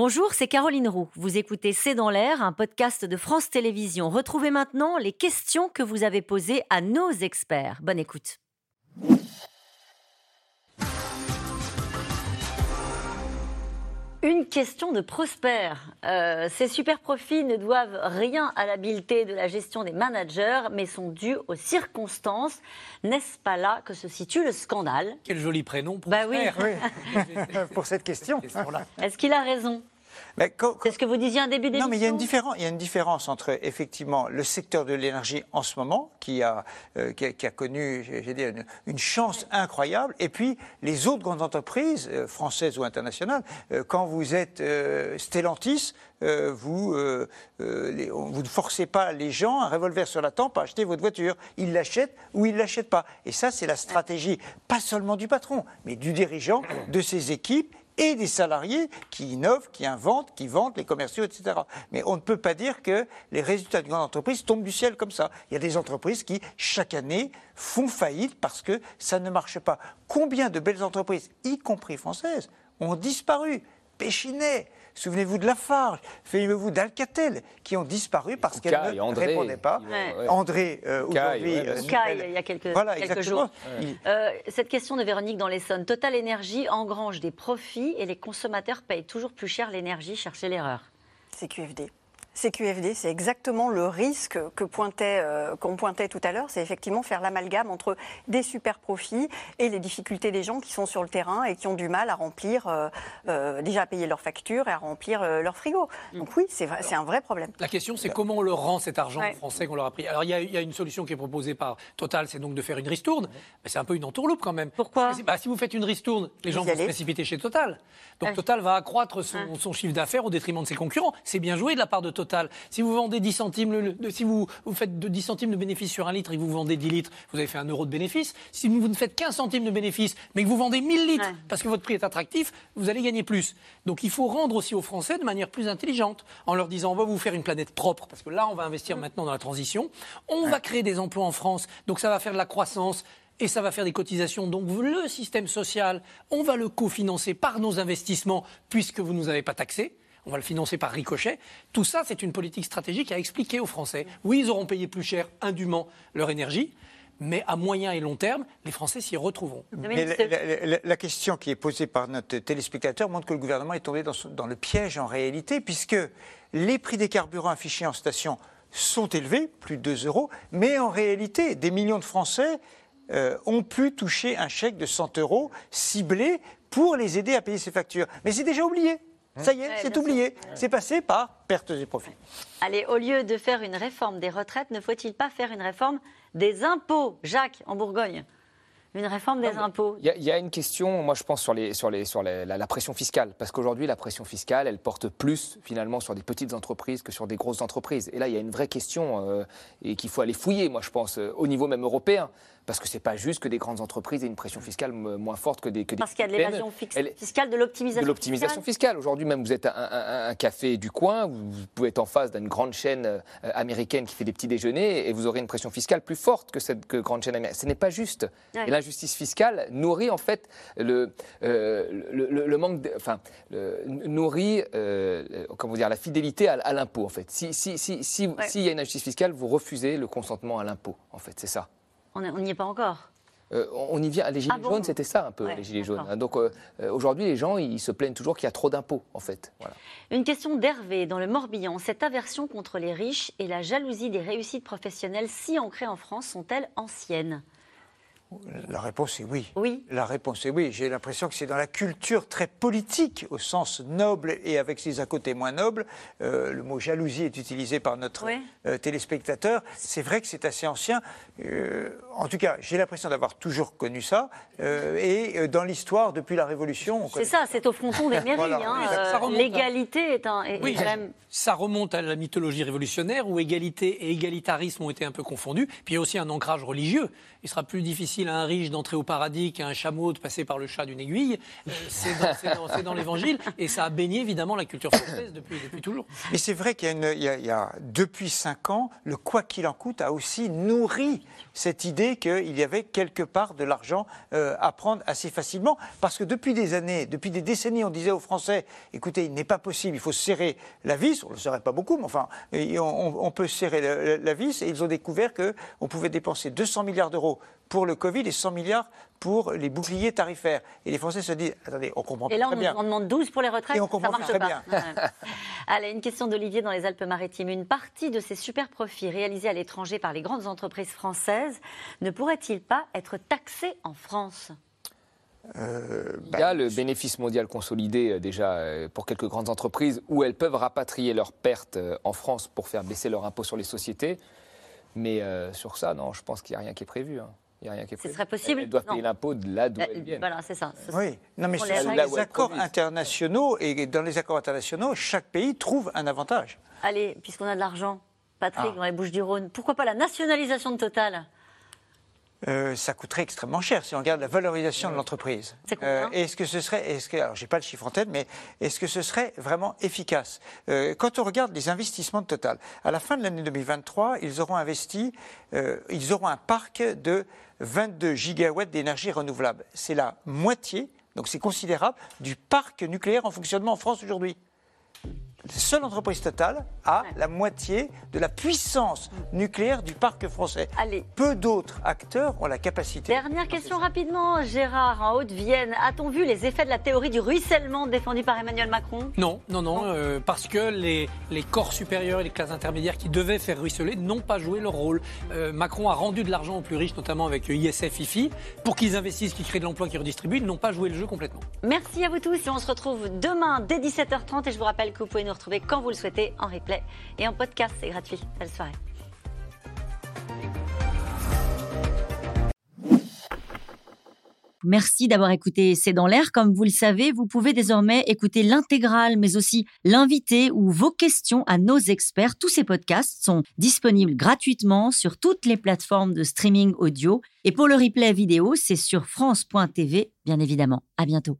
Bonjour, c'est Caroline Roux. Vous écoutez C'est dans l'air, un podcast de France Télévisions. Retrouvez maintenant les questions que vous avez posées à nos experts. Bonne écoute. Une question de Prosper. Euh, ces super profits ne doivent rien à l'habileté de la gestion des managers, mais sont dus aux circonstances. N'est-ce pas là que se situe le scandale? Quel joli prénom, Bah oui. Prosper. pour cette question. Est-ce qu'il a raison? C'est ce que vous disiez en début d'émission Non, mais il y, a une différence, il y a une différence entre effectivement le secteur de l'énergie en ce moment, qui a, euh, qui a, qui a connu j'ai dit, une, une chance incroyable, et puis les autres grandes entreprises, euh, françaises ou internationales. Euh, quand vous êtes Stellantis, euh, vous, euh, euh, les- vous ne forcez pas les gens, un revolver sur la tempe, à acheter votre voiture. Ils l'achètent ou ils ne l'achètent pas. Et ça, c'est la stratégie, pas seulement du patron, mais du dirigeant, de ses équipes et des salariés qui innovent, qui inventent, qui vendent, les commerciaux, etc. Mais on ne peut pas dire que les résultats d'une grande entreprise tombent du ciel comme ça. Il y a des entreprises qui, chaque année, font faillite parce que ça ne marche pas. Combien de belles entreprises, y compris françaises, ont disparu Péchinet, souvenez-vous de Lafarge, souvenez-vous d'Alcatel, qui ont disparu parce qu'elles ne André, répondaient pas. Ouais. ouais. André, euh, aujourd'hui, ouais, euh, nouvelle- il y a quelques, voilà, quelques jours. Euh, cette question de Véronique dans l'Essonne. Total Énergie engrange des profits et les consommateurs payent toujours plus cher l'énergie. Cherchez l'erreur. CQFD. CQFD, c'est exactement le risque que pointait, euh, qu'on pointait tout à l'heure, c'est effectivement faire l'amalgame entre des super profits et les difficultés des gens qui sont sur le terrain et qui ont du mal à remplir, euh, euh, déjà à payer leurs factures et à remplir euh, leur frigo. Donc oui, c'est, vrai- c'est un vrai problème. La question, c'est comment on leur rend cet argent Ouais. Français qu'on leur a pris. Alors, il y, a, il y a une solution qui est proposée par Total, c'est donc de faire une ristourne. Mais c'est un peu une entourloupe quand même. Pourquoi Parce que, bah, Si vous faites une ristourne, les gens Vous vont se précipiter chez Total. Donc, Ouais. Total va accroître son, son chiffre d'affaires au détriment de ses concurrents. C'est bien joué de la part de Total. Si vous vendez 10 centimes, le- le- si vous, vous faites de 10 centimes de bénéfice sur un litre et que vous vendez 10 litres, vous avez fait un euro de bénéfice. Si vous ne faites 15 centimes de bénéfice, mais que vous vendez 1000 litres Ouais. parce que votre prix est attractif, vous allez gagner plus. Donc il faut rendre aussi aux Français de manière plus intelligente, en leur disant on va vous faire une planète propre, parce que là on va investir maintenant dans la transition, on va créer des emplois en France, donc ça va faire de la croissance. Et ça va faire des cotisations. Donc le système social, on va le cofinancer par nos investissements, puisque vous ne nous avez pas taxés. On va le financer par ricochet. Tout ça, c'est une politique stratégique à expliquer aux Français. Oui, ils auront payé plus cher indûment leur énergie, mais à moyen et long terme, les Français s'y retrouveront. Mais la, la- la- la question qui est posée par notre téléspectateur montre que le gouvernement est tombé dans le piège en réalité, puisque les prix des carburants affichés en station sont élevés, plus de 2 euros, mais en réalité, des millions de Français euh, ont pu toucher un chèque de 100 euros ciblé pour les aider à payer ces factures. Mais c'est déjà oublié. Ça y est, Ouais, c'est oublié. C'est passé par pertes et profits. Allez, au lieu de faire une réforme des retraites, ne faut-il pas faire une réforme des impôts Jacques, en Bourgogne? Une réforme des impôts. Il y, a- il y a une question, moi je pense, sur, les, sur, les, sur les- la, la pression fiscale. Parce qu'aujourd'hui, la pression fiscale, elle porte plus finalement sur des petites entreprises que sur des grosses entreprises. Et là, il y a une vraie question euh, et qu'il faut aller fouiller, moi je pense, euh, au niveau même européen. Parce que c'est pas juste que des grandes entreprises aient une pression fiscale moins forte que des que des Parce qu'il y a de l'évasion fiscale, de l'optimisation de l'optimisation fiscale. Aujourd'hui, même, vous êtes un, un- un café du coin, vous pouvez être en face d'une grande chaîne euh, américaine qui fait des petits déjeuners et vous aurez une pression fiscale plus forte que cette que grande chaîne américaine. Ce n'est pas juste. Ouais. Et l'injustice fiscale nourrit en fait le, euh, le, manque, de- enfin, le- nourrit, euh, comment dire, la fidélité à, à l'impôt en fait. Si si si si Ouais. s'il y a une injustice fiscale, vous refusez le consentement à l'impôt en fait. C'est ça. On n'y est pas encore. Euh, on y vient. Les gilets Ah bon jaunes, c'était ça un peu, Ouais, les gilets jaunes. hein. Donc euh, euh, aujourd'hui, les gens, ils se plaignent toujours qu'il y a trop d'impôts, en fait. Voilà. Une question d'Hervé dans le Morbihan. Cette aversion contre les riches et la jalousie des réussites professionnelles si ancrées en France sont-elles anciennes? La réponse est oui. Oui. La réponse est oui. J'ai l'impression que c'est dans la culture très politique, au sens noble et avec ses à côté moins nobles. Euh, le mot jalousie est utilisé par notre Oui. euh, téléspectateur. C'est vrai que c'est assez ancien. Euh, en tout cas, j'ai l'impression d'avoir toujours connu ça. Euh, et euh, dans l'histoire, depuis la Révolution, on C'est ça, c'est au fronton des mairies. Voilà. hein. Euh, hein. L'égalité est, un, est- Oui, est quand même. ça remonte à la mythologie révolutionnaire où égalité et égalitarisme ont été un peu confondus. Puis il y a aussi un ancrage religieux. Il sera plus difficile facile à un riche d'entrer au paradis qu'à un chameau de passer par le chat d'une aiguille. Euh, c'est dans, l'évangile. Et ça a baigné évidemment la culture française depuis, depuis toujours. Mais c'est vrai qu'il y a, depuis cinq ans, le quoi qu'il en coûte a aussi nourri cette idée qu'il y avait quelque part de l'argent euh, à prendre assez facilement. Parce que depuis des années, depuis des décennies, on disait aux Français, écoutez, il n'est pas possible, il faut serrer la vis. On ne le serrait pas beaucoup, mais enfin, on peut serrer la, la vis. Et ils ont découvert qu'on pouvait dépenser 200 milliards d'euros pour le Covid et 100 milliards pour les boucliers tarifaires. Et les Français se disent, attendez, on comprend Et là, très on, bien. on demande 12 pour les retraites. Et on comprend ça marche très pas. bien. Allez, une question d'Olivier dans les Alpes-Maritimes. Une partie de ces super profits réalisés à l'étranger par les grandes entreprises françaises ne pourrait-il pas être taxé en France? Il y a le bénéfice mondial consolidé euh, déjà euh, pour quelques grandes entreprises où elles peuvent rapatrier leurs pertes euh, en France pour faire baisser leur impôt sur les sociétés. Mais euh, sur ça, non, je pense qu'il n'y a rien qui est prévu. hein. Il y a rien qui est Ce prévu. serait possible Elles, doivent Non. payer l'impôt de là d'où Euh, elles viennent. Voilà, c'est ça. Ce- Oui, non, mais ce les sont les accords internationaux et dans les accords internationaux, chaque pays trouve un avantage. Allez, puisqu'on a de l'argent, Patrick, Ah. dans les Bouches du Rhône, pourquoi pas la nationalisation de Total? Euh, ça coûterait extrêmement cher si on regarde la valorisation de l'entreprise. C'est combien? Est-ce que ce serait, est-ce que, alors j'ai pas le chiffre en tête, mais est-ce que ce serait vraiment efficace? Euh, Quand on regarde les investissements de Total, à la fin de l'année 2023, ils auront investi, euh, ils auront un parc de 22 gigawatts d'énergie renouvelable. C'est la moitié, donc c'est considérable, du parc nucléaire en fonctionnement en France aujourd'hui. La seule entreprise Total a Ouais. la moitié de la puissance nucléaire du parc français. Allez. Peu d'autres acteurs ont la capacité. Dernière question rapidement, Gérard, en Haute-Vienne. A-t-on vu les effets de la théorie du ruissellement défendue par Emmanuel Macron? Non, non, non, euh, parce que les, les corps supérieurs et les classes intermédiaires qui devaient faire ruisseler n'ont pas joué leur rôle. Euh, Macron a rendu de l'argent aux plus riches, notamment avec ISF, IFI, pour qu'ils investissent, qu'ils créent de l'emploi, qu'ils redistribuent. Ils n'ont pas joué le jeu complètement. Merci à vous tous et on se retrouve demain dès 17h30 et je vous rappelle que vous pouvez nous retrouver quand vous le souhaitez en replay et en podcast, c'est gratuit. Belle soirée. Merci d'avoir écouté C'est dans l'air. Comme vous le savez, vous pouvez désormais écouter l'intégrale, mais aussi l'invité ou vos questions à nos experts. Tous ces podcasts sont disponibles gratuitement sur toutes les plateformes de streaming audio. Et pour le replay vidéo, c'est sur France.tv, bien évidemment. À bientôt.